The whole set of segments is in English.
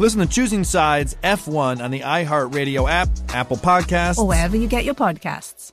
Listen to Choosing Sides F1 on the iHeartRadio app, Apple Podcasts, or wherever you get your podcasts.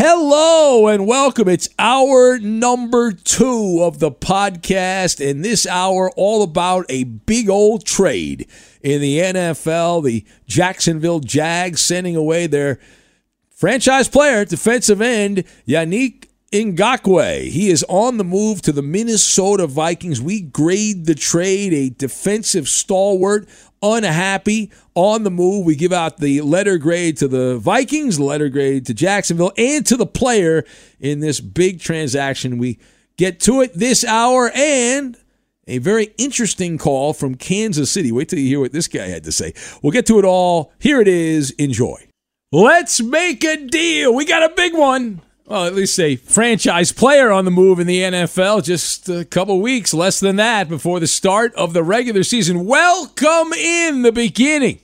Hello and welcome. It's hour number two of the podcast, and this hour all about a big old trade in the NFL. The Jacksonville Jags sending away their franchise player, defensive end Yannick Ngakoue. He is on the move to the Minnesota Vikings. We grade the trade a defensive stalwart, unhappy, on the move. We give out the letter grade to the Vikings, letter grade to Jacksonville, and to the player in this big transaction. We get to it this hour and a very interesting call from Kansas City. Wait till you hear what this guy had to say. We'll get to it all. Here it is. Enjoy. Let's make a deal. We got a big one well, at least a franchise player on the move in the NFL. Just a couple weeks, less than that, before the start of the regular season. Welcome in the beginning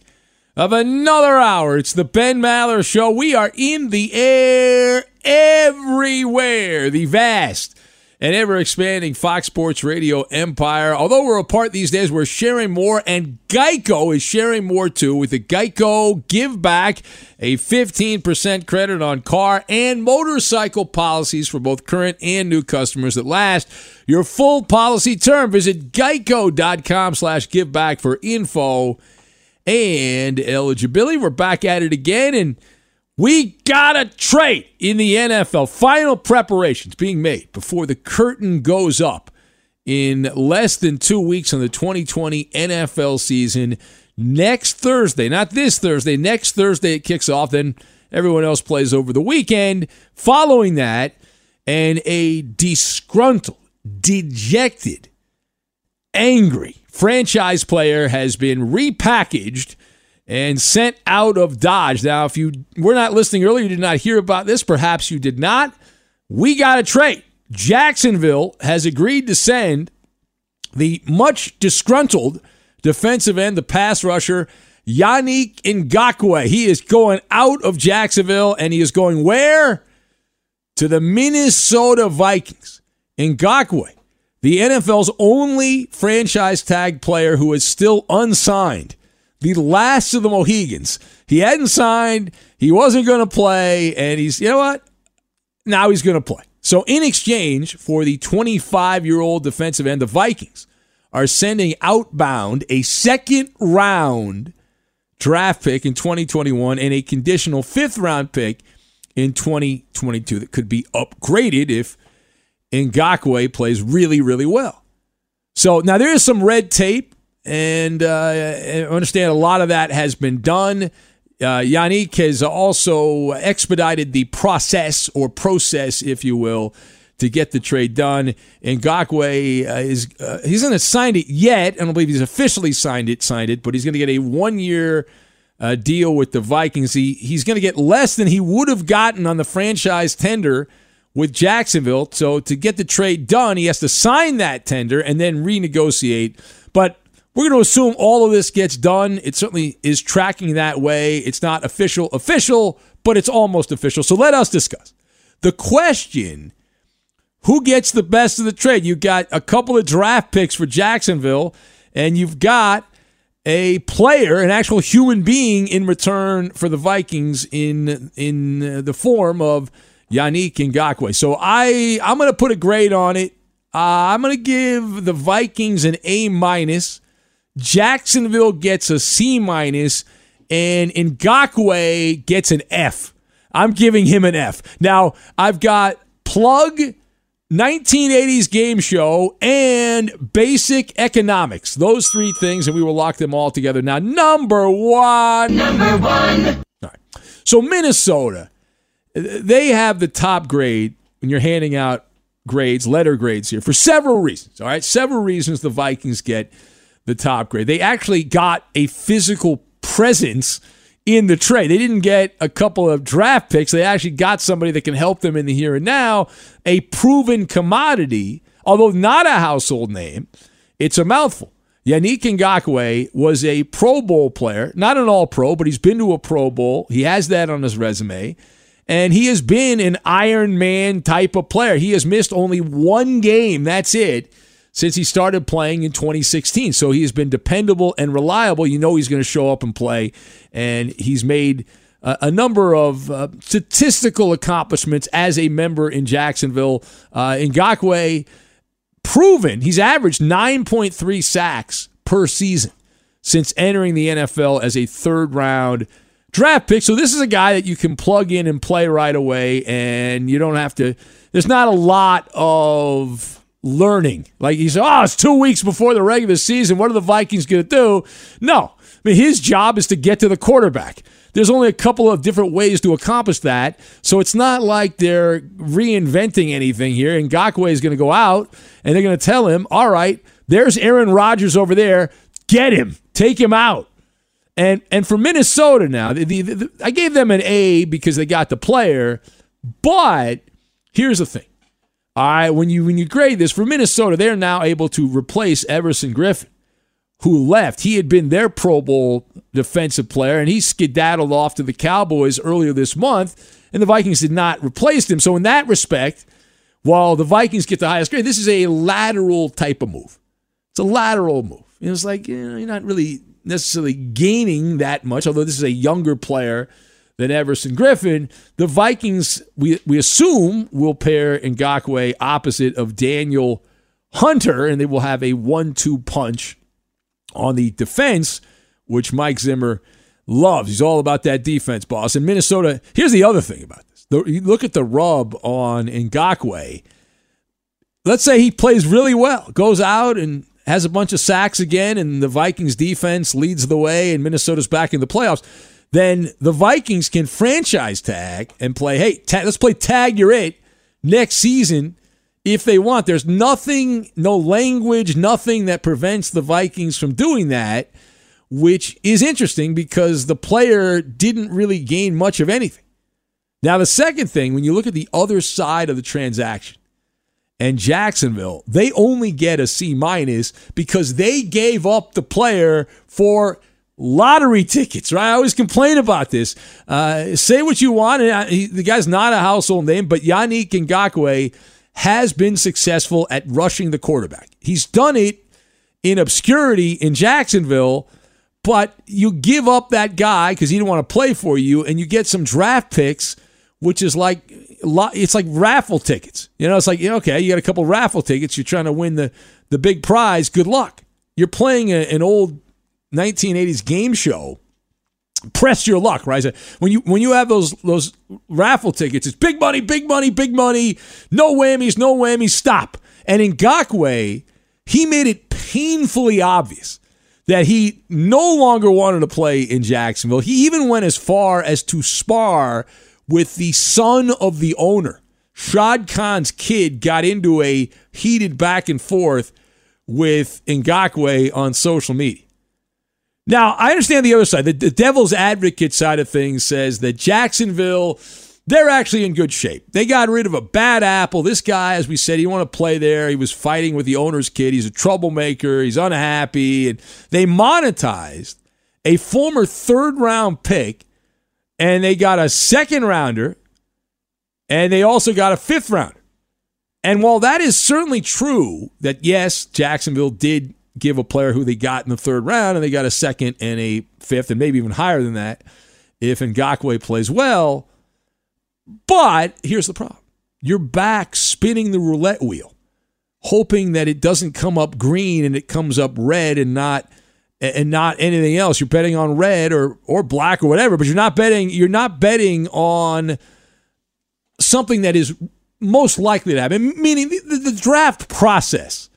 of another hour. It's the Ben Maller Show. We are in the air everywhere. The vast and ever expanding Fox Sports Radio empire. Although we're apart these days, we're sharing more, and Geico is sharing more too with the Geico Give Back, a 15% credit on car and motorcycle policies for both current and new customers that last your full policy term. Visit geico.com slash give back for info and eligibility. We're back at it again, and we got a trade in the NFL. Final preparations being made before the curtain goes up in less than two weeks on the 2020 NFL season. Next Thursday, not this Thursday, next Thursday it kicks off. Then everyone else plays over the weekend. Following that, and a disgruntled, dejected, angry franchise player has been repackaged and sent out of Dodge. Now, if you were not listening earlier, you did not hear about this. Perhaps you did not. We got a trade. Jacksonville has agreed to send the much disgruntled defensive end, the pass rusher, Yannick Ngakoue. He is going out of Jacksonville and he is going where? To the Minnesota Vikings. Ngakoue, the NFL's only franchise tag player who is still unsigned the last of the Mohegans. He hadn't signed, he wasn't going to play, and he's, you know what? Now he's going to play. So, in exchange for the 25 year old defensive end, the Vikings are sending outbound a second round draft pick in 2021 and a conditional fifth round pick in 2022 that could be upgraded if Ngakoue plays really, really well. So now there is some red tape, and uh, I understand a lot of that has been done. Uh, Yannick has also expedited the process or process, if you will, to get the trade done. Ngakoue uh, is uh, he's not signed it yet. I don't believe he's officially signed it, signed it, but he's going to get a one year uh, deal with the Vikings. He he's going to get less than he would have gotten on the franchise tender with Jacksonville. So to get the trade done, he has to sign that tender and then renegotiate. But we're going to assume all of this gets done. It certainly is tracking that way. It's not official, official, but it's almost official. So let us discuss. The question who gets the best of the trade? You've got a couple of draft picks for Jacksonville, and you've got a player, an actual human being in return for the Vikings in in the form of Yannick Ngakoue. So I I'm going to put a grade on it. Uh, I'm going to give the Vikings an A minus. Jacksonville gets a C minus, and Ngakoue gets an F. I'm giving him an F. Now I've got plug 1980s game show and basic economics. Those three things, and we will lock them all together. Now, number one. Number one. All right. So, Minnesota they have the top grade when you're handing out grades, letter grades here, for several reasons. All right, several reasons the Vikings get the top grade. They actually got a physical presence in the trade. They didn't get a couple of draft picks. They actually got somebody that can help them in the here and now, a proven commodity, although not a household name. It's a mouthful. Yannick Ngakoue was a Pro Bowl player, not an All Pro, but he's been to a Pro Bowl. He has that on his resume and he has been an Iron Man type of player. He has missed only one game, that's it, since he started playing in 2016. So he has been dependable and reliable. You know he's going to show up and play, and he's made a, number of uh, statistical accomplishments as a member in Jacksonville. Uh, Ngakoue, proven, he's averaged 9.3 sacks per season since entering the NFL as a third round draft pick. So this is a guy that you can plug in and play right away, and you don't have to. There's not a lot of learning. Like he said, oh, it's two weeks before the regular season. What are the Vikings going to do? No. I mean, his job is to get to the quarterback. There's only a couple of different ways to accomplish that. So it's not like they're reinventing anything here. And Ngakoue is going to go out and they're going to tell him, all right, there's Aaron Rodgers over there. Get him. Take him out. And and for Minnesota now, the, the, the, I gave them an A because they got the player, but here's the thing. Right, when you when you grade this for Minnesota, they're now able to replace Everson Griffen, who left. He had been their Pro Bowl defensive player, and he skedaddled off to the Cowboys earlier this month, and the Vikings did not replace him. So in that respect, while the Vikings get the highest grade, this is a lateral type of move. It's a lateral move. It's like you know, you're not really necessarily gaining that much, although this is a younger player than Everson Griffen. The Vikings, we, we assume, will pair Ngakoue opposite of Danielle Hunter, and they will have a one two punch on the defense, which Mike Zimmer loves. He's all about that defense, boss. And Minnesota, here's the other thing about this. The, you look at the rub on Ngakoue. Let's say he plays really well, goes out and has a bunch of sacks again, and the Vikings defense leads the way, and Minnesota's back in the playoffs, then the Vikings can franchise tag and play, hey, let's play tag you're it next season if they want. There's nothing, no language, nothing that prevents the Vikings from doing that, which is interesting because the player didn't really gain much of anything. Now, the second thing, when you look at the other side of the transaction, and Jacksonville, they only get a C minus because they gave up the player for lottery tickets, right? I always complain about this. Uh, say what you want. And he, the guy's not a household name, but Yannick Ngakoue has been successful at rushing the quarterback. He's done it in obscurity in Jacksonville, but you give up that guy because he didn't want to play for you, and you get some draft picks, which is like it's like raffle tickets. You know, it's like okay, you got a couple raffle tickets. You're trying to win the the big prize. Good luck. You're playing a, an old 1980s game show. Press your luck, right? When you when you have those those raffle tickets, it's big money, big money, big money. No whammies, no whammies. Stop. And Ngakoue, he made it painfully obvious that he no longer wanted to play in Jacksonville. He even went as far as to spar with the son of the owner. Shad Khan's kid got into a heated back and forth with Ngakoue on social media. Now, I understand the other side. The, the devil's advocate side of things says that Jacksonville they're actually in good shape. They got rid of a bad apple. This guy, as we said, he want to play there. He was fighting with the owner's kid. He's a troublemaker. He's unhappy. And they monetized a former third round pick, and they got a second rounder, and they also got a fifth rounder. And while that is certainly true, that yes, Jacksonville did give a player who they got in the third round, and they got a second and a fifth, and maybe even higher than that if Ngakoue plays well but here's the problem you're back spinning the roulette wheel, hoping that it doesn't come up green and it comes up red and not and not anything else. You're betting on red or or black or whatever, but you're not betting you're not betting on something that is most likely to happen. Meaning the, the draft process,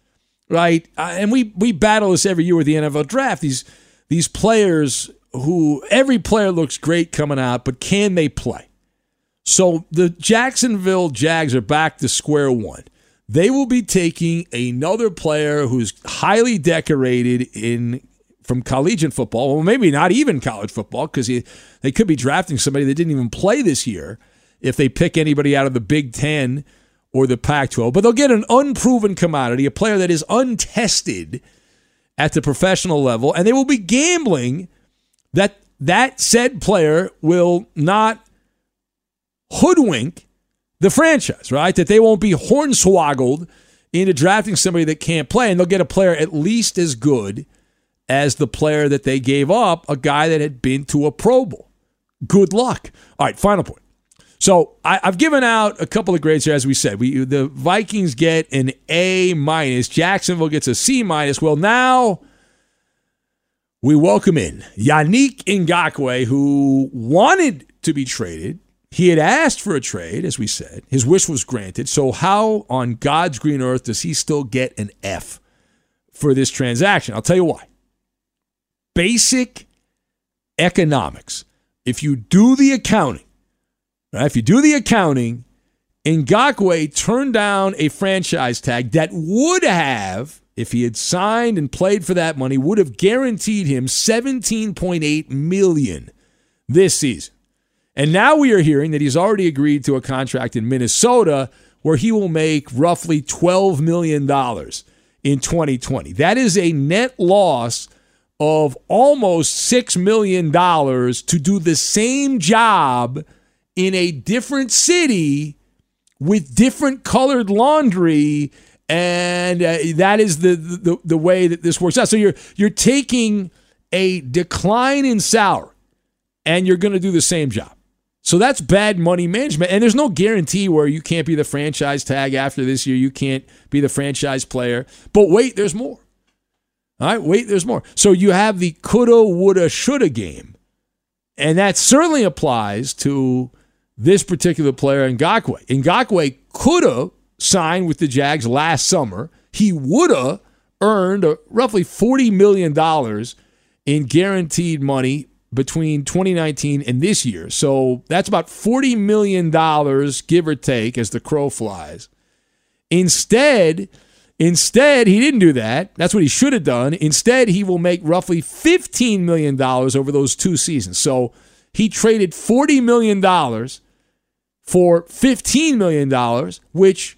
right? Uh, and we we battle this every year with the NFL draft. These these players who every player looks great coming out, but can they play? So the Jacksonville Jags are back to square one. They will be taking another player who's highly decorated in from collegiate football, well, maybe not even college football, because they could be drafting somebody that didn't even play this year if they pick anybody out of the Big Ten or the Pac 12. But they'll get an unproven commodity, a player that is untested at the professional level, and they will be gambling that that said player will not hoodwink the franchise, right? That they won't be hornswoggled into drafting somebody that can't play, and they'll get a player at least as good as the player that they gave up, a guy that had been to a Pro Bowl. Good luck. All right, final point. So I, have given out a couple of grades here, as we said. We the Vikings get an A minus. Jacksonville gets a C minus. Well, now we welcome in Yannick Ngakoue, who wanted to be traded he had asked for a trade, as we said. His wish was granted. So, how on God's green earth does he still get an F for this transaction? I'll tell you why. Basic economics. If you do the accounting, right, if you do the accounting, Ngakoue turned down a franchise tag that would have, if he had signed and played for that money, would have guaranteed him 17.8 million this season. And now we are hearing that he's already agreed to a contract in Minnesota where he will make roughly $12 million in 2020. That is a net loss of almost $6 million to do the same job in a different city with different colored laundry and uh, that is the, the the way that this works out so you're you're taking a decline in salary and you're going to do the same job so that's bad money management. And there's no guarantee where you can't be the franchise tag after this year. You can't be the franchise player. But wait, there's more. All right, wait, there's more. So you have the coulda, woulda, shoulda game. And that certainly applies to this particular player, Ngakoue. Ngakoue coulda signed with the Jags last summer. He woulda earned roughly $40 million in guaranteed money between 2019 and this year. So that's about $40 million, give or take, as the crow flies. Instead, instead, he didn't do that. That's what he should have done. Instead, he will make roughly $15 million over those two seasons. So he traded $40 million for $15 million, which,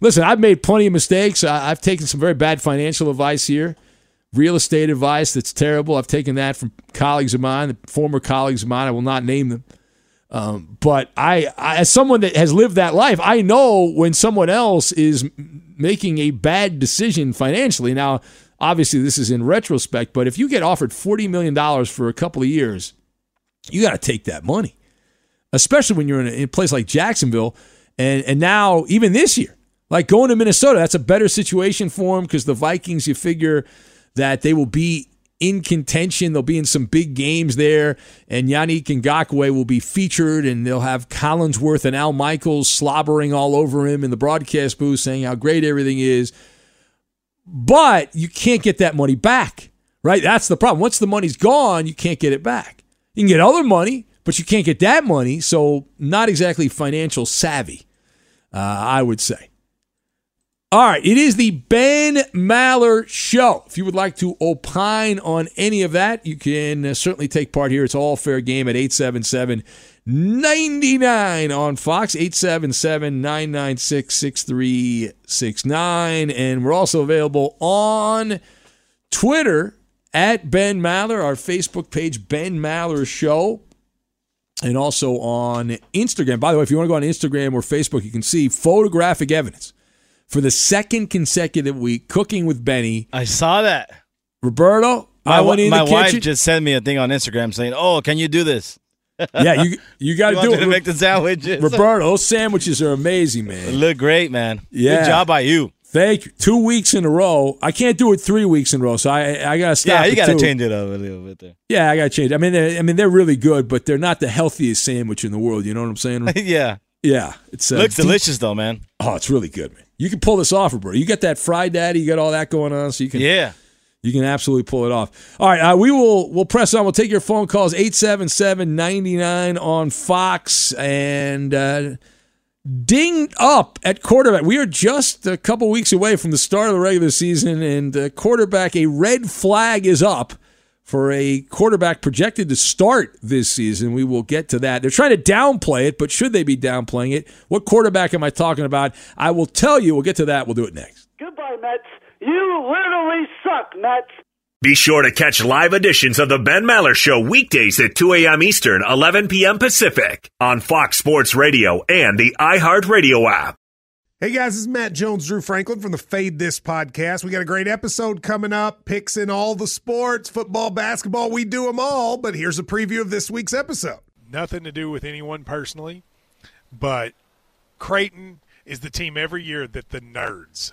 listen, I've made plenty of mistakes. I've taken some very bad financial advice here real estate advice that's terrible. I've taken that from colleagues of mine, former colleagues of mine. I will not name them. Um, but I, I, as someone that has lived that life, I know when someone else is making a bad decision financially. Now, Obviously, this is in retrospect, but if you get offered $40 million for a couple of years, you got to take that money, especially when you're in a, in a place like Jacksonville. And, and now, even this year, like going to Minnesota, that's a better situation for them because the Vikings, you figure that they will be in contention. They'll be in some big games there, and Yannick Ngakoue will be featured, and they'll have Collinsworth and Al Michaels slobbering all over him in the broadcast booth saying how great everything is. But you can't get that money back, right? That's the problem. Once the money's gone, you can't get it back. You can get other money, but you can't get that money. So, not exactly financial savvy, uh, I would say. All right, it is the Ben Maller Show. If you would like to opine on any of that, you can uh, certainly take part here. It's all fair game at 877 99 on Fox, 877 996 6369. And we're also available on Twitter at Ben Maller, our Facebook page, Ben Maller Show and also on Instagram. By the way, if you want to go on Instagram or Facebook, you can see photographic evidence for the second consecutive week, cooking with Benny. I saw that. Roberto, my, I went in my the wife kitchen. just sent me a thing on Instagram saying, "Oh, can you do this?" yeah, you you got to do it. to make the sandwiches. Roberto, those sandwiches are amazing, man. look great, man. Yeah. Good job by you. Thank you. Two weeks in a row. I can't do it three weeks in a row, so I I gotta stop. yeah, you got to two. change it up a little bit there. Yeah, I gotta change. I mean, they're- I mean, they're really good, but they're not the healthiest sandwich in the world. You know what I'm saying? yeah. Yeah, it's uh, Looks delicious though, man. Oh, it's really good, man. You can pull this off, bro. You got that fried daddy, you got all that going on, so you can Yeah. you can absolutely pull it off. All right, uh, we will we'll press on. We'll take your phone calls 877-99 on Fox and uh, dinged up at quarterback. We are just a couple weeks away from the start of the regular season, and uh, quarterback a red flag is up for a quarterback projected to start this season. We will get to that. They're trying to downplay it, but should they be downplaying it? What quarterback am I talking about? I will tell you. We'll get to that. We'll do it next. Goodbye, Mets. You literally suck, Mets. Be sure to catch live editions of the Ben Maller Show weekdays at 2 a.m. Eastern, 11 p.m. Pacific on Fox Sports Radio and the iHeartRadio app. Hey guys, this is Matt Jones, Drew Franklin from the Fade This podcast. We got a great episode coming up. Picks in all the sports, football, basketball, we do them all. But here's a preview of this week's episode. Nothing to do with anyone personally, but Creighton is the team every year that the nerds,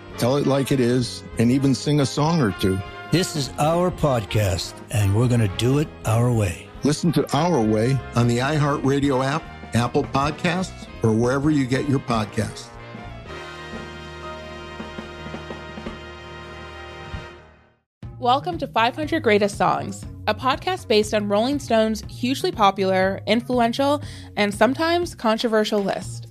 tell it like it is, and even sing a song or two. This is our podcast, and we're going to do it our way. Listen to Our Way on the iHeartRadio app, Apple Podcasts, or wherever you get your podcasts. Welcome to 500 Greatest Songs, a podcast based on Rolling Stone's hugely popular, influential, and sometimes controversial list.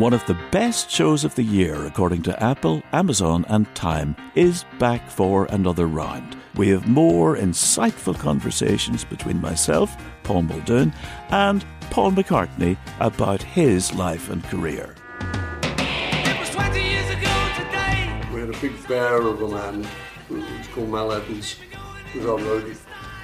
One of the best shows of the year, according to Apple, Amazon, and Time, is back for another round. We have more insightful conversations between myself, Paul Muldoon, and Paul McCartney about his life and career. We had a big bear of a man who was called Mal Evans, who was our roadie.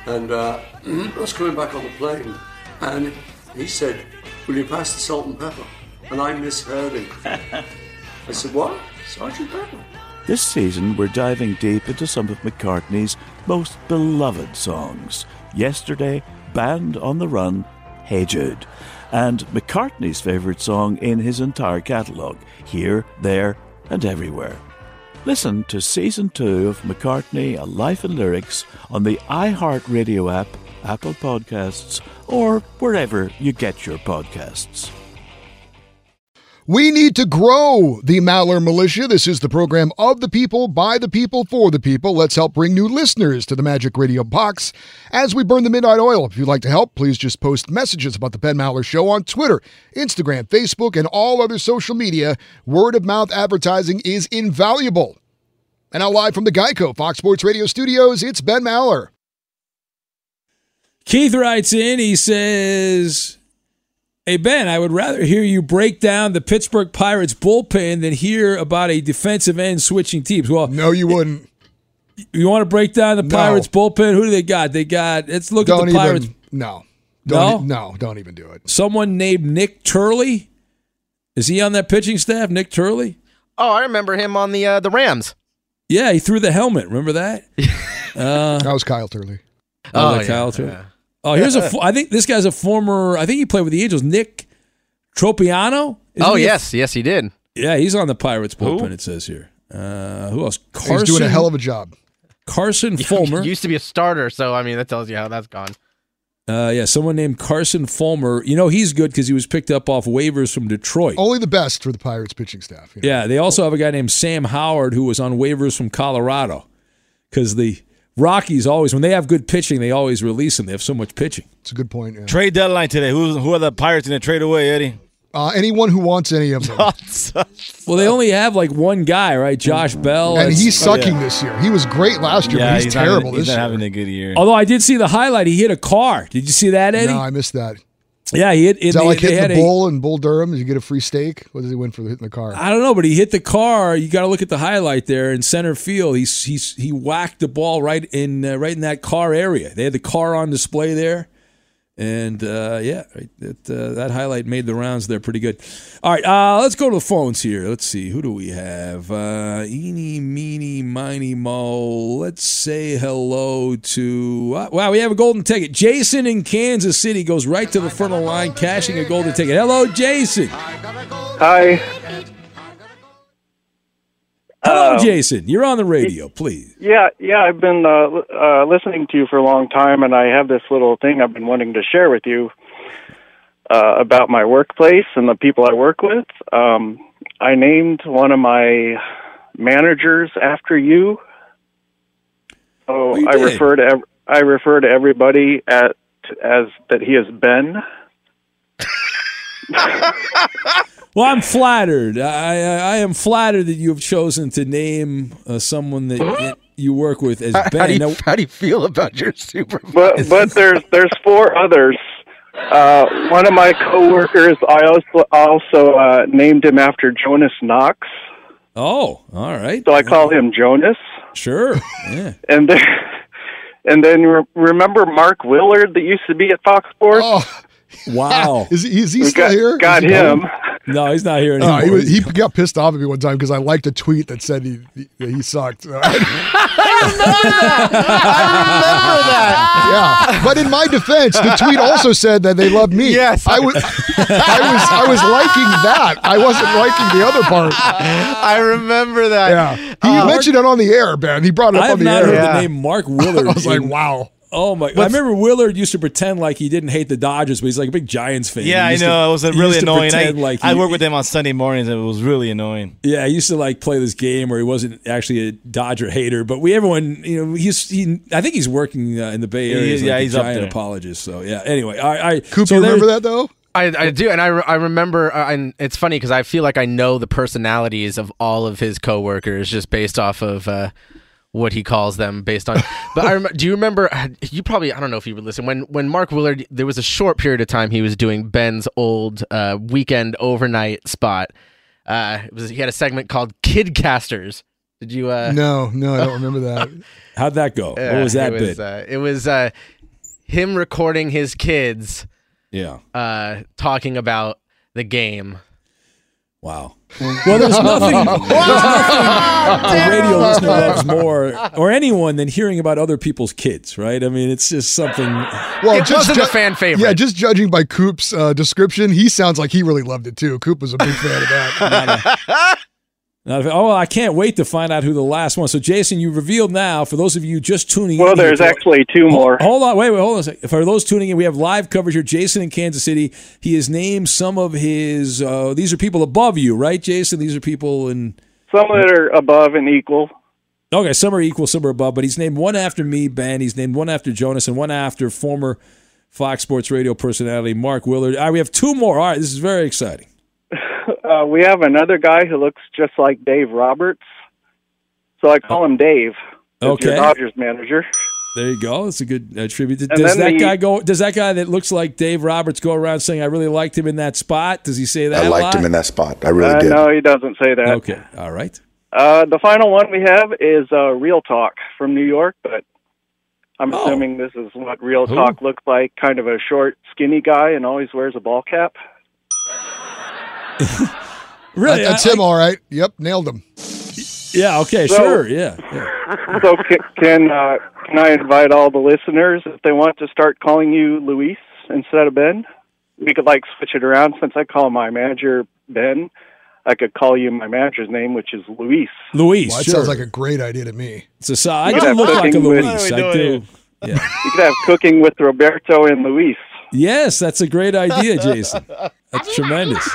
And uh, I was coming back on the plane, and he said, Will you pass the salt and pepper? And I misheard him. I said, What? Sergeant Pepper? This season, we're diving deep into some of McCartney's most beloved songs. Yesterday, Band on the Run, Hey Jude, and McCartney's favourite song in his entire catalogue, Here, There, and Everywhere. Listen to Season 2 of McCartney, A Life in Lyrics on the iHeartRadio app, Apple Podcasts, or wherever you get your podcasts. We need to grow the Maller Militia. This is the program of the people, by the people, for the people. Let's help bring new listeners to the Magic Radio box as we burn the midnight oil. If you'd like to help, please just post messages about the Ben Maller Show on Twitter, Instagram, Facebook, and all other social media. Word of mouth advertising is invaluable. And now, live from the Geico Fox Sports Radio studios, it's Ben Maller. Keith writes in, he says, Hey, Ben, I would rather hear you break down the Pittsburgh Pirates bullpen than hear about a defensive end switching teams. Well, no, you wouldn't. You want to break down the No. Pirates bullpen? Who do they got? They got, let's look don't at the Pirates. even. No. No? Don't, e- no, don't even do it. Someone named Nik Turley. Is he on that pitching staff, Nik Turley? Oh, I remember him on the uh, the Rams. Yeah, he threw the helmet. Remember that? uh, that was Kyle Turley. Oh, Oh, that yeah, Kyle Turley. Oh, here's a. I think this guy's a former. I think he played with the Angels. Nick Tropeano. Isn't oh he a- yes, yes he did. yeah, he's on the Pirates bullpen. Who? It says here. Uh, who else? Carson. He's doing a hell of a job. Carson Fulmer. used to be a starter, so I mean that tells you how that's gone. Uh, yeah, someone named Carson Fulmer. You know he's good because he was picked up off waivers from Detroit. Only the best for the Pirates pitching staff. you know. Yeah, they also have a guy named Sam Howard who was on waivers from Colorado because the Rockies always, when they have good pitching, they always release them. They have so much pitching. It's a good point. Yeah. Trade deadline today. Who who are the Pirates going to trade away, Eddie? Uh, anyone who wants any of them. Well, they only have like one guy, right? Josh Bell. and he's sucking this year. He was great last year, but he's, not- terrible he's this not year. having a good year. Although I did see the highlight, he hit a car. Did you see that, Eddie? No, I missed that. Yeah, he hit. Is they- that like hitting the a- bull in Bull Durham? Does he get a free steak? What does he win for hitting the car? I don't know, but he hit the car. You got to look at the highlight there in center field. He's he's he whacked the ball right in uh, right in that car area. They had the car on display there, and uh, yeah, that uh, that highlight made the rounds there pretty good. All right, uh, let's go to the phones here. Let's see who do we have. Uh, eeny, meeny, miny, mo. Let's say hello to. Uh, wow, we have a golden ticket. Jason in Kansas City goes right to the front of the line, cashing a golden ticket. Hello, Jason. Hi. Hello, Um, Jason. You're on the radio, please. Yeah, yeah, I've been uh, uh, listening to you for a long time, and I have this little thing I've been wanting to share with you uh, about my workplace and the people I work with. Um, I named one of my managers after you. Oh, you I did. refer to ev- I refer to everybody at as that he is Ben. Well, I'm flattered. I, I, I am flattered that you have chosen to name uh, someone that y- you work with as How, Ben. how do you, Now- how do you feel about your supervisor? But but there's there's four others. Uh, one of my coworkers, I also also uh, named him after Jonas Knox, oh, all right. so I call him Jonas. Sure. Yeah. And then and then re- remember Mark Willard that used to be at Fox Sports. Oh, Wow. is, he- is he still got- here? got Is he him. gone? No, he's not here uh, anymore. he, was, he got pissed off at me one time because I liked a tweet that said he he, he sucked. I remember that. I remember that. Yeah, but in my defense, the tweet also said that they loved me. Yes. I was, I was, I was liking that. I wasn't liking the other part. I remember that. Yeah, he uh, mentioned it on the air, Ben. He brought it up I on have the not air. heard the name Mark Willard. I was like, wow. Oh my! I remember Willard used to pretend like he didn't hate the Dodgers, but he's like a big Giants fan. Yeah, I used to- know. it was really annoying. I, pretend like I he- work with him on Sunday mornings, and it was really annoying. Yeah, he used to like play this game where he wasn't actually a Dodger hater, but we everyone, you know, he's he. I think he's working uh, in the Bay Area. He- as, yeah, like a he's up giant there. apologist. So yeah. Anyway, I, I Coop, so you remember that though? I, I do, and I, re- I remember, uh, and it's funny because I feel like I know the personalities of all of his coworkers just based off of uh, what he calls them, based on. But I rem- do you remember? You probably I don't know if you would listen when when Mark Willard. There was a short period of time he was doing Ben's old uh, weekend overnight spot. Uh, it was he had a segment called Kidcasters. Did you? Uh, No, no, I don't remember that. How'd that go? uh, what was that it bit? was, Uh, it was uh, him recording his kids yeah. uh, talking about the game. Wow. Well, there's nothing, there's nothing a radio listener loves more, or anyone, than hearing about other people's kids, right? I mean, it's just something. Well, It wasn't a fan favorite. Yeah, just judging by Coop's uh, description, he sounds like he really loved it too. Coop was a big fan of that. Oh, I can't wait to find out who the last one. So, Jason, you revealed now. For those of you just tuning Well, in, Well, there's here- actually two more. Hold on, wait, wait, hold on a second. For those tuning in, we have live coverage here. Jason in Kansas City. He has named some of his. Uh, these are people above you, right, Jason? These are people in. Some that are above and equal. Okay, some are equal, some are above, but he's named one after me, Ben. He's named one after Jonas, and one after former Fox Sports Radio personality Mark Willard. All right, we have two more. All right, this is very exciting. Uh, we have another guy who looks just like Dave Roberts, so I call him Dave. Okay. your Dodgers manager. There you go. That's a good uh, tribute. And Does that the- guy go? Does that guy that looks like Dave Roberts go around saying, "I really liked him in that spot"? Does he say that? I liked lot? him in that spot. I really uh, did. No, he doesn't say that. Okay, all right. Uh, the final one we have is uh, Real Talk from New York, but I'm Oh. assuming this is what Real Talk looks like. Kind of a short, skinny guy, and always wears a ball cap. Really? That- that's I- him, all right. Yep, nailed him. Yeah. Okay. So- sure. Yeah. yeah. so can can, uh, can I invite all the listeners if they want to start calling you Luis instead of Ben? We could like switch it around since I call my manager Ben. I could call you my manager's name, which is Luis. Luis. Well, that sure. sounds like a great idea to me. It's a, so I You do have look like a cooking with- Luis. What are we I do. Yeah. You could have cooking with Roberto and Luis. Yes, that's a great idea, Jason. That's tremendous.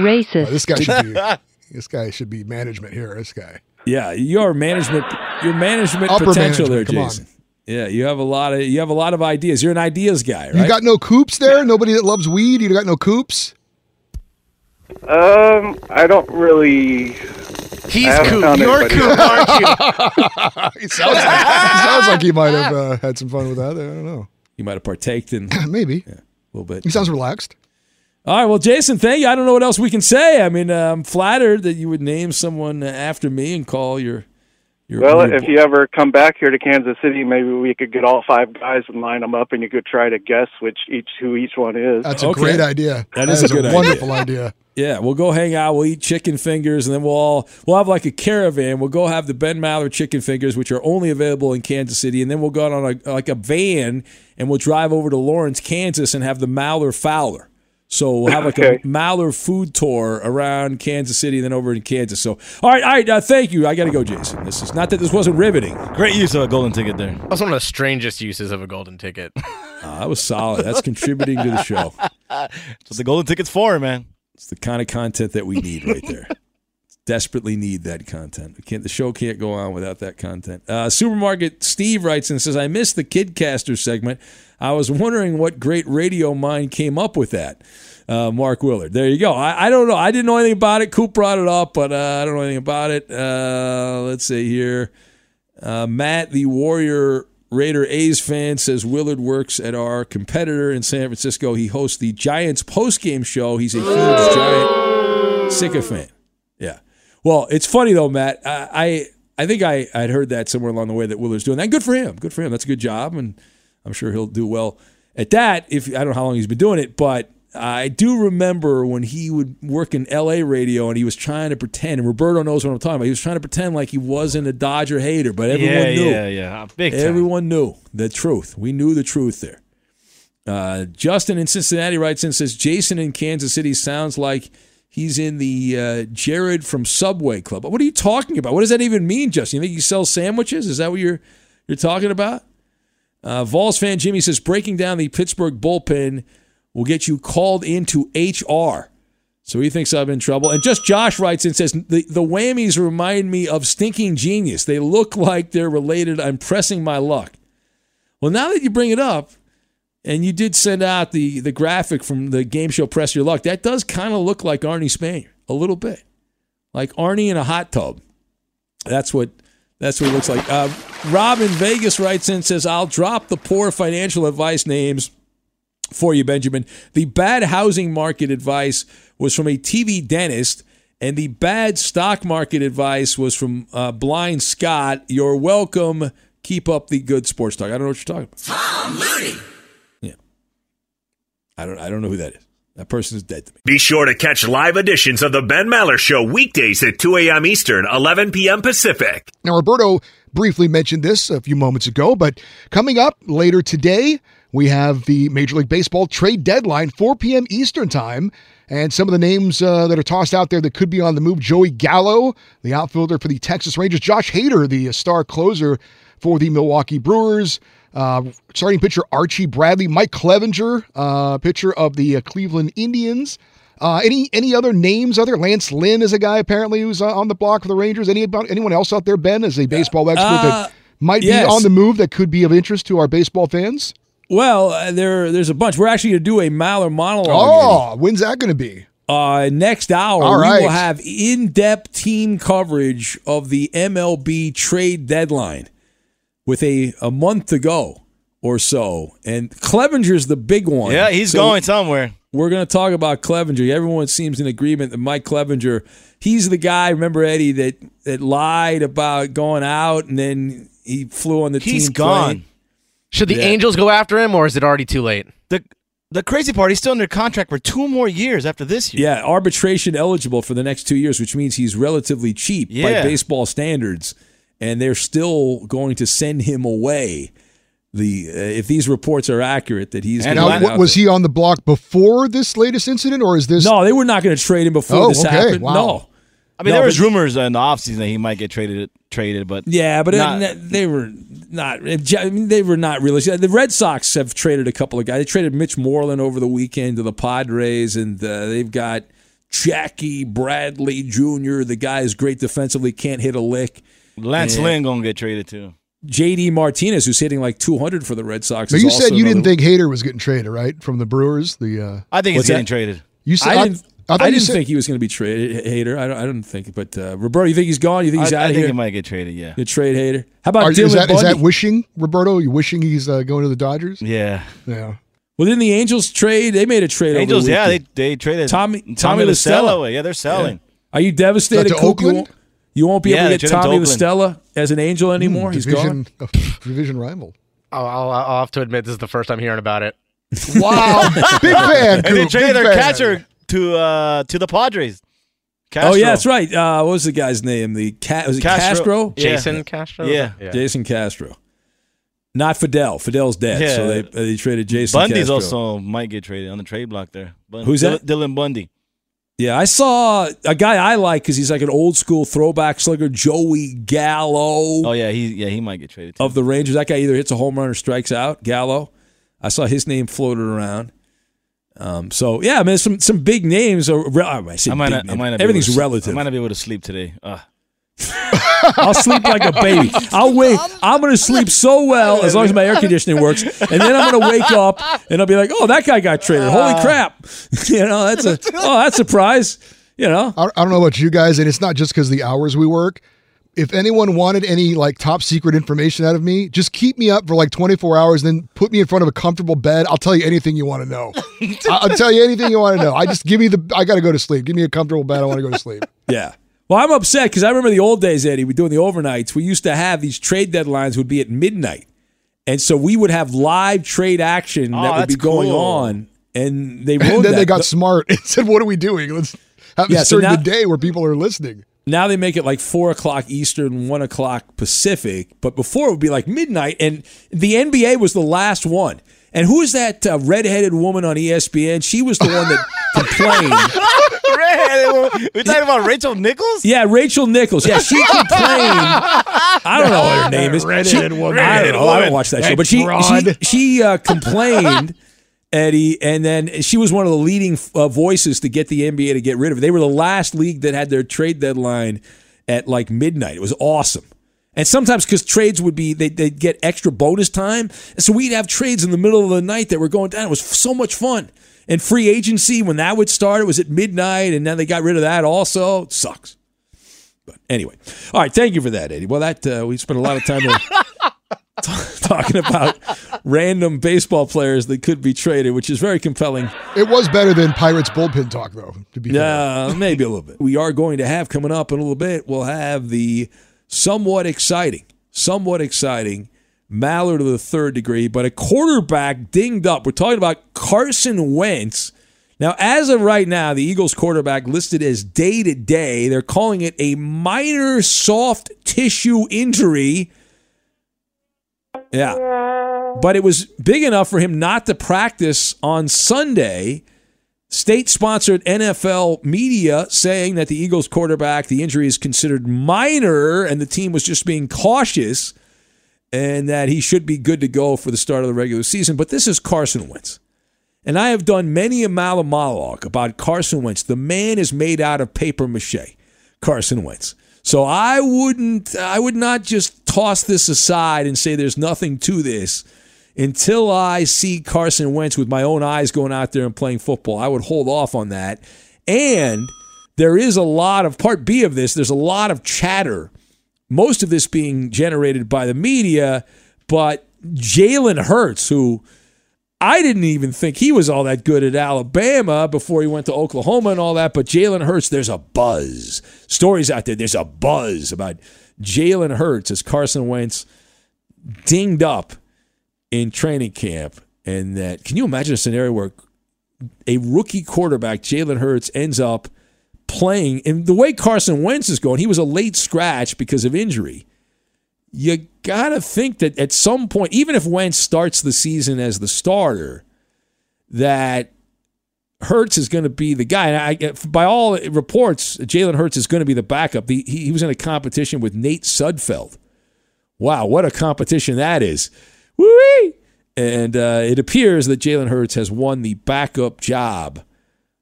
Racist. this guy should be. This guy should be management here. This guy. Yeah, your management, your management Upper potential there, management, come on. Jason. Yeah, you have a lot of you have a lot of ideas. You're an ideas guy, right? You got no coops there. Nobody that loves weed. You got no coops. Um, I don't really. He's I Coop. You're anybody. Coop, aren't you? he sounds like, he sounds like he might have uh, had some fun with that. I don't know. You might have partaked in maybe a little bit. He sounds relaxed. All right, well, Jason, thank you. I don't know what else we can say. I mean, uh, I'm flattered that you would name someone after me and call your your. Well, your if you ever come back here to Kansas City, maybe we could get all five guys and line them up, and you could try to guess which each who each one is. That's a Okay. great idea. That is a good idea. wonderful idea. Yeah, we'll go hang out. We'll eat chicken fingers, and then we'll all we'll have like a caravan. We'll go have the Ben Maller chicken fingers, which are only available in Kansas City, and then we'll go out on a like a van, and we'll drive over to Lawrence, Kansas, and have the Maller Fowler. So we'll have like Okay. a Maller food tour around Kansas City, and then over in Kansas. So all right, all right. Uh, thank you. I got to go, Jason. This is not that this wasn't riveting. Great use of a golden ticket there. That's one of the strangest uses of a golden ticket. Uh, that was solid. That's contributing to the show. That's what the golden ticket's for, man. It's the kind of content that we need right there. Desperately need that content. We can't, the show can't go on without that content. Uh, Supermarket Steve writes and says, I missed the Kidcaster segment. I was wondering what great radio mind came up with that. Uh, Mark Willard. There you go. I, I don't know. I didn't know anything about it. Coop brought it up, but uh, I don't know anything about it. Uh, let's see here. Uh, Matt, the Warrior Raider A's fan, says Willard works at our competitor in San Francisco. He hosts the Giants postgame show. He's a huge Giant sycophant. Well, it's funny though, Matt. I I, I think I I'd heard that somewhere along the way that Willard's doing that. Good for him. Good for him. That's a good job, and I'm sure he'll do well at that. If I don't know how long he's been doing it, but I do remember when he would work in L.A. radio and he was trying to pretend. And Roberto knows what I'm talking about. He was trying to pretend like he wasn't a Dodger hater, but everyone yeah, knew. yeah, yeah, big time. Everyone knew the truth. We knew the truth there. Uh, Justin in Cincinnati writes in says Jason in Kansas City sounds like he's in the uh, Jared from Subway Club. What are you talking about? What does that even mean, Justin? You think you sell sandwiches? Is that what you're you're talking about? Uh, Vols fan Jimmy says breaking down the Pittsburgh bullpen will get you called into HR. So he thinks I'm in trouble. And just Josh writes and says the, the whammies remind me of Stinking Genius. They look like they're related. I'm pressing my luck. Well, now that you bring it up, and you did send out the the graphic from the game show Press Your Luck, that does kind of look like Arnie Spanier a little bit, like Arnie in a hot tub. That's what that's what it looks like. Uh, Rob in Vegas writes in says, "I'll drop the poor financial advice names." for you, Benjamin. The bad housing market advice was from a TV dentist, and the bad stock market advice was from uh, Blind Scott. You're welcome. Keep up the good sports talk. I don't know what you're talking about. Tom Mooney. Yeah, I don't. I don't know who that is. That person is dead to me. Be sure to catch live editions of the Ben Maller Show weekdays at 2 a.m. Eastern, 11 p.m. Pacific. Now, Roberto briefly mentioned this a few moments ago, but coming up later today, we have the Major League Baseball trade deadline, 4 p.m. Eastern Time. And some of the names uh, that are tossed out there that could be on the move Joey Gallo, the outfielder for the Texas Rangers, Josh Hader, the star closer for the Milwaukee Brewers, uh, starting pitcher Archie Bradley, Mike Clevinger, uh, pitcher of the uh, Cleveland Indians. Uh, any any other names? Other Lance Lynn is a guy apparently who's uh, on the block for the Rangers. Any about anyone else out there? Ben is a baseball expert Uh, that might yes. be on the move that could be of interest to our baseball fans. Well, uh, there there's a bunch. We're actually going to do a Maller monologue. Oh, when's that going to be? Uh, next hour, All we right. will have in-depth team coverage of the MLB trade deadline with a, a month to go or so. And Clevinger's the big one. Yeah, he's So going somewhere. We're going to talk about Clevinger. Everyone seems in agreement that Mike Clevinger, he's the guy, remember, Eddie, that, that lied about going out and then he flew on the He's team gone. plane. Should the Yeah. Angels go after him, or is it already too late? The the crazy part, he's still under contract for two more years after this year. Yeah, arbitration eligible for the next two years, which means he's relatively cheap by baseball standards, and they're still going to send him away. The uh, if these reports are accurate that he's And gonna Now, be wa- out was there. he on the block before this latest incident, or is this? No, they were not going to trade him before Oh, this okay. happened. Wow. No, I mean, No, there was but- rumors in the offseason that he might get traded, traded, but Yeah, but not- uh, they were not. I mean, they were not really. The Red Sox have traded a couple of guys. They traded Mitch Moreland over the weekend to the Padres, and uh, they've got Jackie Bradley Jr. The guy is great defensively, can't hit a lick. Lance And Lynn gonna get traded too. JD Martinez, who's hitting like 200 for the Red Sox. Now, you said you didn't think Hader was getting traded, right, from the Brewers? The uh, I think he's What's getting that? traded. you said I didn't. I, I, thought you didn't said- think he was going to be traded. Hader. I don't. I don't think. But uh, Roberto, you think he's gone? You think he's I, out I of think here? he might get traded. Yeah. the trade Hader. How about Are, Dylan is, that, Bundy? is that wishing, Roberto? You wishing he's uh, going to the Dodgers? Yeah. Yeah. well, didn't the Angels trade? They made a trade. over Angels. the Yeah, they they traded Tommy- Tommy, Tommy La Stella. Stella. Yeah, they're selling. Are you devastated? Is that to You Oakland? won't, you won't be Yeah, able to get Tommy to LaStella as an Angel anymore. He's division, gone. division rival. I'll, I'll, I'll have to admit this is the first time hearing about it. Wow, big fan. And they traded their fan. catcher to uh to the Padres. Oh yeah, that's right. Uh, what was the guy's name? The cat was it Castro? Castro. Yeah. Jason Castro? Yeah. Jason Castro. Not Fidel. Fidel's dead, Yeah. so they they traded Jason. Bundy's Castro. also might get traded on the trade block there. Bun- Who's Dylan, that? Dylan Bundy. Yeah, I saw a guy I like because he's like an old school throwback slugger, Joey Gallo Oh yeah, he yeah he might get traded. Too. of the Rangers. That guy either hits a home run or strikes out. Gallo. I saw his name floated around. Um, so yeah, I mean, some some big names are. re- I, I might not. I might not Everything's able to, relative. I might not be able to sleep today. Ugh. I'll sleep like a baby. I'll wait. I'm going to sleep so well as long as my air conditioning works, and then I'm going to wake up and I'll be like, "Oh, that guy got traded. Holy crap!" you know, that's a oh, that's a surprise. You know, I, I don't know about you guys, and it's not just because the hours we work. If anyone wanted any like top secret information out of me, just keep me up for like 24 hours, then put me in front of a comfortable bed. I'll tell you anything you want to know. I- I'll tell you anything you want to know. I just give me the. I got to go to sleep. Give me a comfortable bed. I want to go to sleep. Yeah. Well, I'm upset because I remember the old days, Eddie. We doing the overnights. We used to have these trade deadlines would be at midnight, and so we would have live trade action Oh, that would be going cool. on. And they And then that. they got smart and said, "What are we doing? Let's have Yeah, this so during now- the day where people are listening." Now they make it like four o'clock Eastern, one o'clock Pacific. But before it would be like midnight, and the NBA was the last one. And who is that uh, redheaded woman on ESPN? She was the one that complained. Red, we talking about Rachel Nichols? Yeah, Rachel Nichols. Yeah, she complained. I don't know what her name is. Redheaded She- woman. I don't know. I don't watch that show. But she she, Broad. she uh, complained, Eddie, and then she was one of the leading uh, voices to get the NBA to get rid of it. They were the last league that had their trade deadline at like midnight. It was awesome. And sometimes because trades would be, they, they'd get extra bonus time. And so we'd have trades in the middle of the night that were going down. It was so much fun. And free agency, when that would start, it was at midnight. And then they got rid of that also. It sucks. But anyway. All right. Thank you for that, Eddie. Well, that uh, we spent a lot of time there t- talking about random baseball players that could be traded, which is very compelling. It was better than Pirates bullpen talk, though. To be fair. Yeah, maybe a little bit. We are going to have coming up in a little bit. We'll have the somewhat exciting, somewhat exciting Maller to the third degree, but a quarterback dinged up. We're talking about Carson Wentz. Now, as of right now, the Eagles quarterback listed as day to day. They're calling it a minor soft tissue injury. Yeah. But it was big enough for him not to practice on Sunday. State sponsored NFL media saying that the Eagles quarterback, the injury is considered minor and the team was just being cautious and that he should be good to go for the start of the regular season. But this is Carson Wentz. And I have done many a mile of monologue about Carson Wentz. The man is made out of paper mache, Carson Wentz. So I wouldn't, I would not just toss this aside and say there's nothing to this until I see Carson Wentz with my own eyes going out there and playing football. I would hold off on that. And there is a lot of part B of this. There's a lot of chatter, most of this being generated by the media, but Jalen Hurts, who I didn't even think he was all that good at Alabama before he went to Oklahoma and all that. But Jalen Hurts, there's a buzz. Stories out there, there's a buzz about Jalen Hurts as Carson Wentz dinged up in training camp. And that, can you imagine a scenario where a rookie quarterback, Jalen Hurts, ends up playing? And the way Carson Wentz is going, he was a late scratch because of injury you got to think that at some point, even if Wentz starts the season as the starter, that Hurts is going to be the guy. And I, by all reports, Jalen Hurts is going to be the backup. The, he, he was in a competition with Nate Sudfeld. Wow, what a competition that is. Woo-wee! And uh, it appears that Jalen Hurts has won the backup job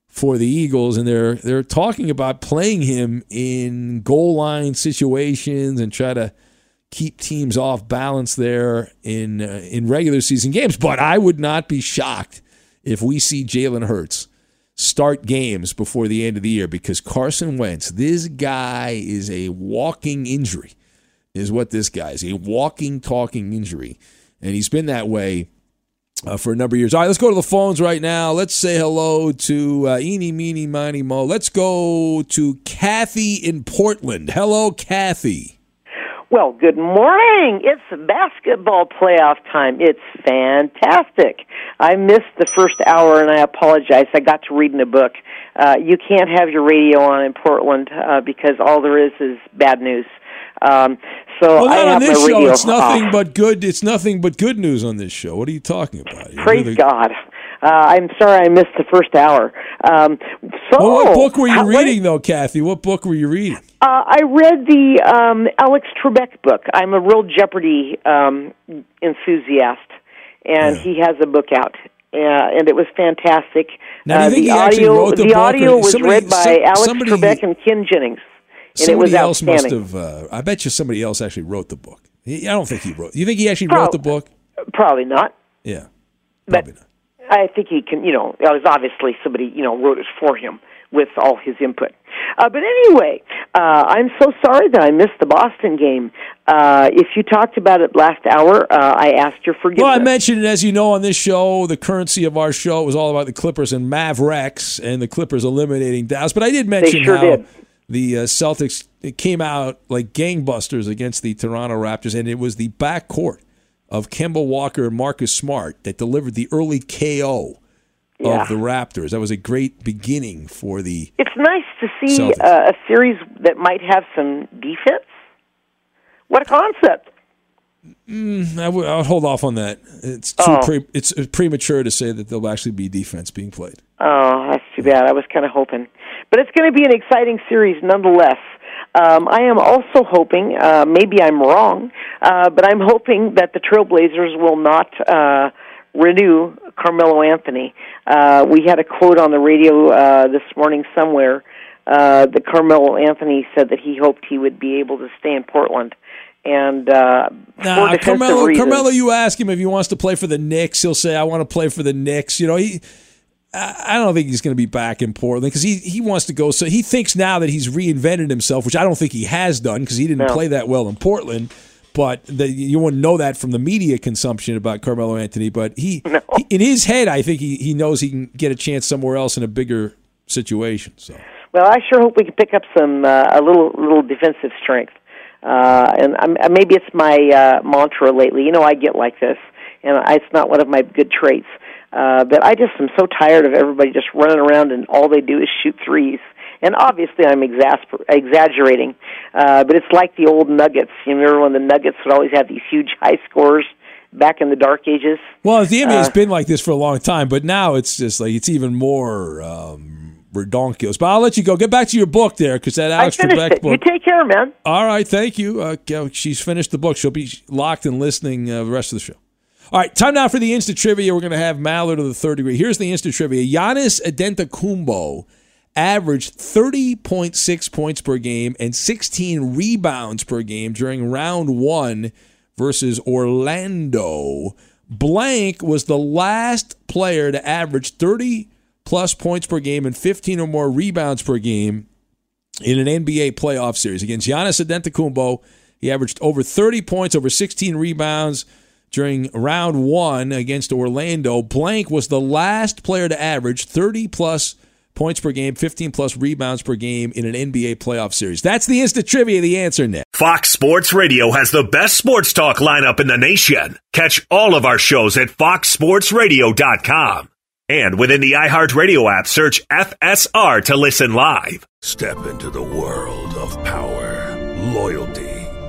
for the Eagles, and they're they're talking about playing him in goal line situations and try to keep teams off balance there in uh, in regular season games. But I would not be shocked if we see Jalen Hurts start games before the end of the year because Carson Wentz, this guy is a walking injury, is what this guy is a walking, talking injury, and he's been that way. Uh, for a number of years. All right, let's go to the phones right now. Let's say hello to uh, Eeny, Meeny, Miny, Mo. Let's go to Kathy in Portland. Hello, Kathy. Well, good morning. It's basketball playoff time. It's fantastic. I missed the first hour and I apologize. I got to reading a book. Uh, you can't have your radio on in Portland uh, because all there is is bad news. Um, so Well, not on this show. It's nothing off. but good. It's nothing but good news on this show. What are you talking about? You're Praise really- God. Uh, I'm sorry I missed the first hour. Um, so, Well, what book were you how- what- reading, though, Kathy? What book were you reading? Uh, I read the um, Alex Trebek book. I'm a real Jeopardy um, enthusiast, and he has a book out. uh, and it was fantastic. Now, do you think uh, the actually audio, wrote the the audio was somebody- read by some- Alex somebody- Trebek and Ken Jennings, and it Somebody was else must have. Uh, I bet you somebody else actually wrote the book. I don't think he wrote. You think he actually wrote the book? Probably not. Yeah. Probably but not. I think he can, you know, it was obviously somebody, you know, wrote it for him with all his input. Uh, but anyway, uh, I'm so sorry that I missed the Boston game. Uh, if you talked about it last hour, uh, I asked your forgiveness. Well, I mentioned it as you know on this show. The currency of our show was all about the Clippers and Mavericks, and the Clippers eliminating Dallas. But I did mention sure how did. The uh, Celtics it came out like gangbusters against the Toronto Raptors, and it was the backcourt of Kemba Walker and Marcus Smart that delivered the early KO Yeah. of the Raptors. That was a great beginning for the. It's nice to see uh, a series that might have some defense. What a concept! Mm, I would, I would hold off on that. It's too Oh. pre, it's uh, premature to say that there'll actually be defense being played. Oh, too bad. I was kind of hoping, but it's going to be an exciting series nonetheless. Um, I am also hoping, uh, maybe I'm wrong, uh, but I'm hoping that the Trailblazers will not uh, renew Carmelo Anthony. Uh, we had a quote on the radio uh, this morning somewhere uh, that Carmelo Anthony said that he hoped he would be able to stay in Portland. And uh, Nah, Carmelo, reasons, Carmelo, you ask him if he wants to play for the Knicks, he'll say, "I want to play for the Knicks." You know, he. I don't think he's going to be back in Portland because he, he wants to go. So he thinks now that he's reinvented himself, which I don't think he has done because he didn't No. play that well in Portland. But the, you wouldn't know that from the media consumption about Carmelo Anthony. But he, he- in his head, I think he, he knows he can get a chance somewhere else in a bigger situation. So Well, I sure hope we can pick up some uh, a little little defensive strength. Uh, and I'm, uh, maybe it's my uh, mantra lately. You know, I get like this, and it's not one of my good traits. Uh, but I just am so tired of everybody just running around and all they do is shoot threes. And obviously, I'm exasper- exaggerating, uh, but it's like the old Nuggets. You remember when the Nuggets would always have these huge high scores back in the dark ages? Well, the NBA's Uh, been like this for a long time, but now it's just like it's even more um, redonkulous. But I'll let you go. Get back to your book there because that Alex Trebek it. You take care, man. All right, thank you. Uh, she's finished the book. She'll be locked and listening uh, the rest of the show. All right, time now for the instant trivia. We're going to have Maller of the third degree. Here's the instant trivia: Giannis Adetokounmpo averaged 30.6 points per game and 16 rebounds per game during round one versus Orlando. Blank was the last player to average 30 plus points per game and 15 or more rebounds per game in an NBA playoff series against Giannis Adetokounmpo. He averaged over 30 points, over 16 rebounds during round one against Orlando. Blank was the last player to average 30 plus points per game, 15 plus rebounds per game in an NBA playoff series. That's the instant trivia. The answer, Nick. Fox Sports Radio has the best sports talk lineup in the nation. Catch all of our shows at foxsportsradio.com. And within the iHeartRadio app, search FSR to listen live. Step into the world of power, loyalty,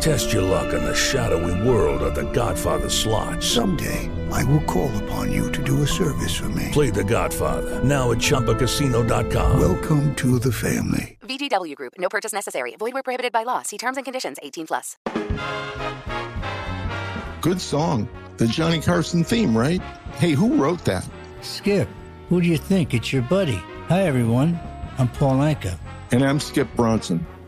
Test your luck in the shadowy world of The Godfather slot. Someday, I will call upon you to do a service for me. Play The Godfather now at ChumbaCasino.com. Welcome to the family. VGW Group. No purchase necessary. Void where prohibited by law. See terms and conditions. 18 plus. Good song. The Johnny Carson theme, right? Hey, who wrote that? Skip, who do you think? It's your buddy. Hi, everyone. I'm Paul Anka. And I'm Skip Bronson.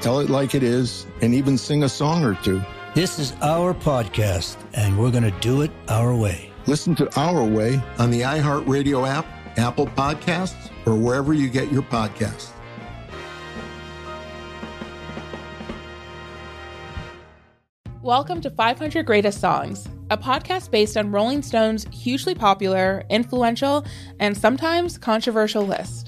tell it like it is, and even sing a song or two. This is our podcast, and we're going to do it our way. Listen to Our Way on the iHeartRadio app, Apple Podcasts, or wherever you get your podcasts. Welcome to 500 Greatest Songs, a podcast based on Rolling Stone's hugely popular, influential, and sometimes controversial list.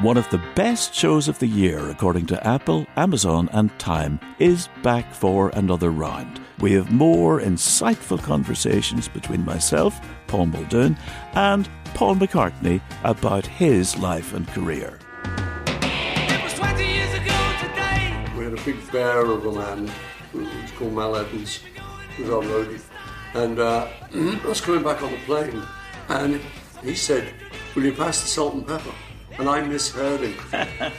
One of the best shows of the year, according to Apple, Amazon, and Time, is back for another round. We have more insightful conversations between myself, Paul Muldoon, and Paul McCartney about his life and career. It was twenty years ago today. We had a big bear of a man who was called Mal Evans, who was our roadie. And uh, I was coming back on the plane, and he said, Will you pass the salt and pepper? And I misheard him.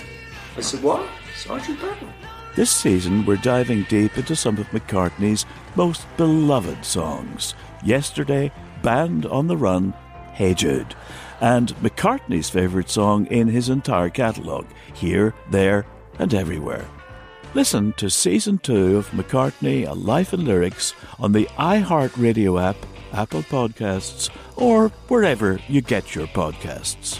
I said, What? Sergeant Pepper? This season, we're diving deep into some of McCartney's most beloved songs. Yesterday, Band on the Run, Hey Jude, and McCartney's favourite song in his entire catalogue, Here, There, and Everywhere. Listen to Season 2 of McCartney, A Life in Lyrics on the iHeartRadio app, Apple Podcasts, or wherever you get your podcasts.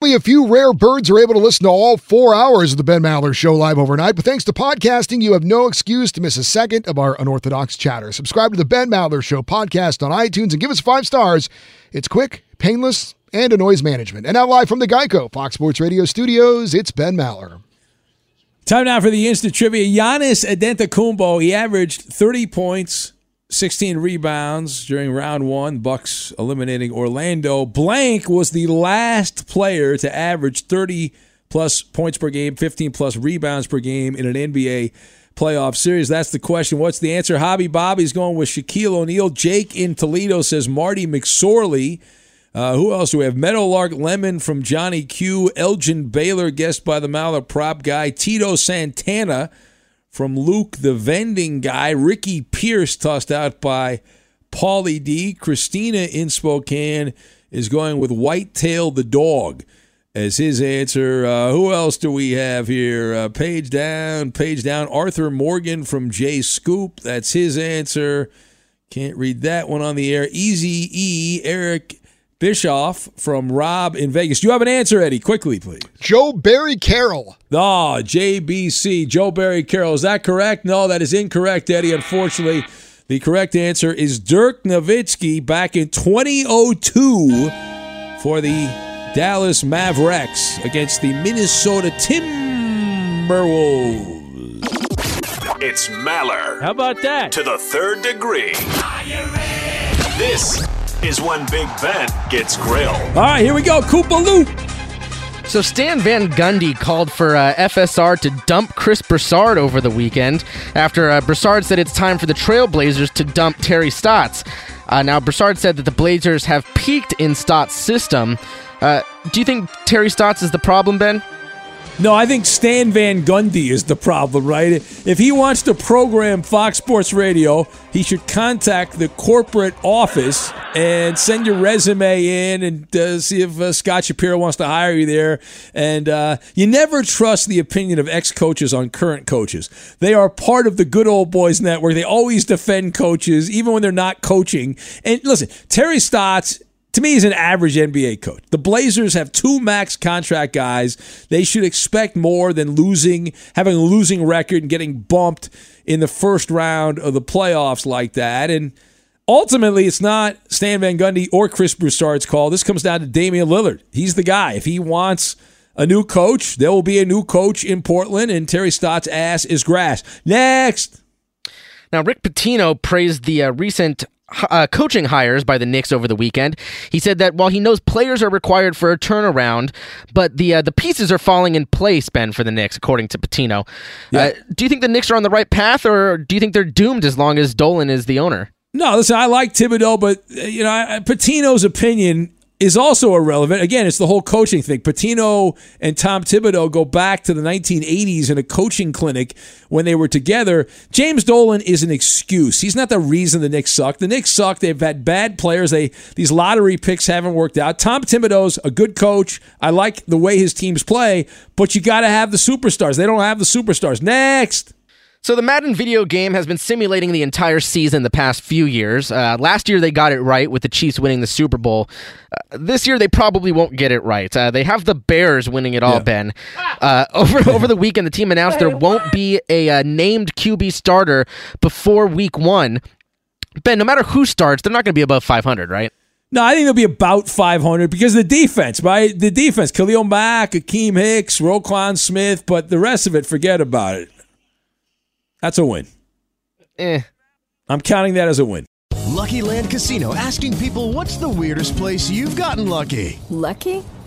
Only a few rare birds are able to listen to all four hours of the Ben Maller Show live overnight, but thanks to podcasting, you have no excuse to miss a second of our unorthodox chatter. Subscribe to the Ben Maller Show podcast on iTunes and give us five stars. It's quick, painless, and a noise management. And now live from the Geico Fox Sports Radio studios, it's Ben Maller. Time now for the instant trivia. Giannis Adetokounmpo, he averaged 30 points, 16 rebounds during round one. Bucks eliminating Orlando. Blank was the last player to average 30 plus points per game, 15 plus rebounds per game in an NBA playoff series. That's the question. What's the answer? Hobby Bobby's going with Shaquille O'Neal. Jake in Toledo says Marty McSorley. Uh, who else do we have? Meadowlark Lemon from Johnny Q. Elgin Baylor, guessed by the Maller prop guy. Tito Santana from Luke the vending guy. Ricky Pierce tossed out by Paulie D. Christina in Spokane is going with Whitetail the dog as his answer. Uh, who else do we have here? Uh, page down, page down. Arthur Morgan from J Scoop. That's his answer. Can't read that one on the air. Easy E. Eric Bischoff from Rob in Vegas. Do you have an answer, Eddie? Quickly, please. Joe Barry Carroll. Ah, oh, JBC. Joe Barry Carroll. Is that correct? No, that is incorrect, Eddie. Unfortunately, the correct answer is Dirk Nowitzki back in 2002 for the Dallas Mavericks against the Minnesota Timberwolves. It's Maller. How about that? To the third degree. This is when Big Ben gets grilled. All right, here we go. Koopa Loop. So Stan Van Gundy called for uh, FSR to dump Chris Broussard over the weekend after uh, Broussard said it's time for the Trailblazers to dump Terry Stotts. Uh, now Broussard said that the Blazers have peaked in Stotts' system. Uh, do you think Terry Stotts is the problem, Ben? No, I think Stan Van Gundy is the problem, right? If he wants to program Fox Sports Radio, he should contact the corporate office and send your resume in and uh, see if uh, Scott Shapiro wants to hire you there. And uh, you never trust the opinion of ex coaches on current coaches. They are part of the good old boys network. They always defend coaches, even when they're not coaching. And listen, Terry Stotts to me, he's an average NBA coach. The Blazers have two max contract guys. They should expect more than losing, having a losing record and getting bumped in the first round of the playoffs like that. And ultimately, it's not Stan Van Gundy or Chris Broussard's call. This comes down to Damian Lillard. He's the guy. If he wants a new coach, there will be a new coach in Portland, and Terry Stotts' ass is grass. Next. Now, Rick Pitino praised the uh, recent uh, coaching hires by the Knicks over the weekend. He said that while he knows players are required for a turnaround, but the uh, the pieces are falling in place, Ben, for the Knicks, according to Pitino. Yeah. Uh, do you think the Knicks are on the right path, or do you think they're doomed as long as Dolan is the owner? No, listen, I like Thibodeau, but uh, you know, Pitino's opinion is also irrelevant. Again, it's the whole coaching thing. Pitino and Tom Thibodeau go back to the 1980s in a coaching clinic when they were together. James Dolan is an excuse. He's not the reason the Knicks suck. The Knicks suck. They've had bad players. They these lottery picks haven't worked out. Tom Thibodeau's a good coach. I like the way his teams play, but you got to have the superstars. They don't have the superstars. Next. So the Madden video game has been simulating the entire season the past few years. Uh, last year they got it right with the Chiefs winning the Super Bowl. Uh, this year they probably won't get it right. Uh, they have the Bears winning it all. Yeah. Ben, uh, over over the weekend the team announced there won't be a uh, named QB starter before Week One. Ben, no matter who starts, they're not going to be above 500, right? No, I think they'll be about 500 because the defense, right? The defense, Khalil Mack, Akiem Hicks, Roquan Smith, but the rest of it, forget about it. That's a win. Eh. I'm counting that as a win. Lucky Land Casino asking people what's the weirdest place you've gotten lucky? Lucky?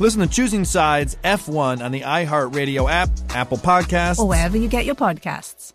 Listen to Choosing Sides F1 on the iHeartRadio app, Apple Podcasts, or wherever you get your podcasts.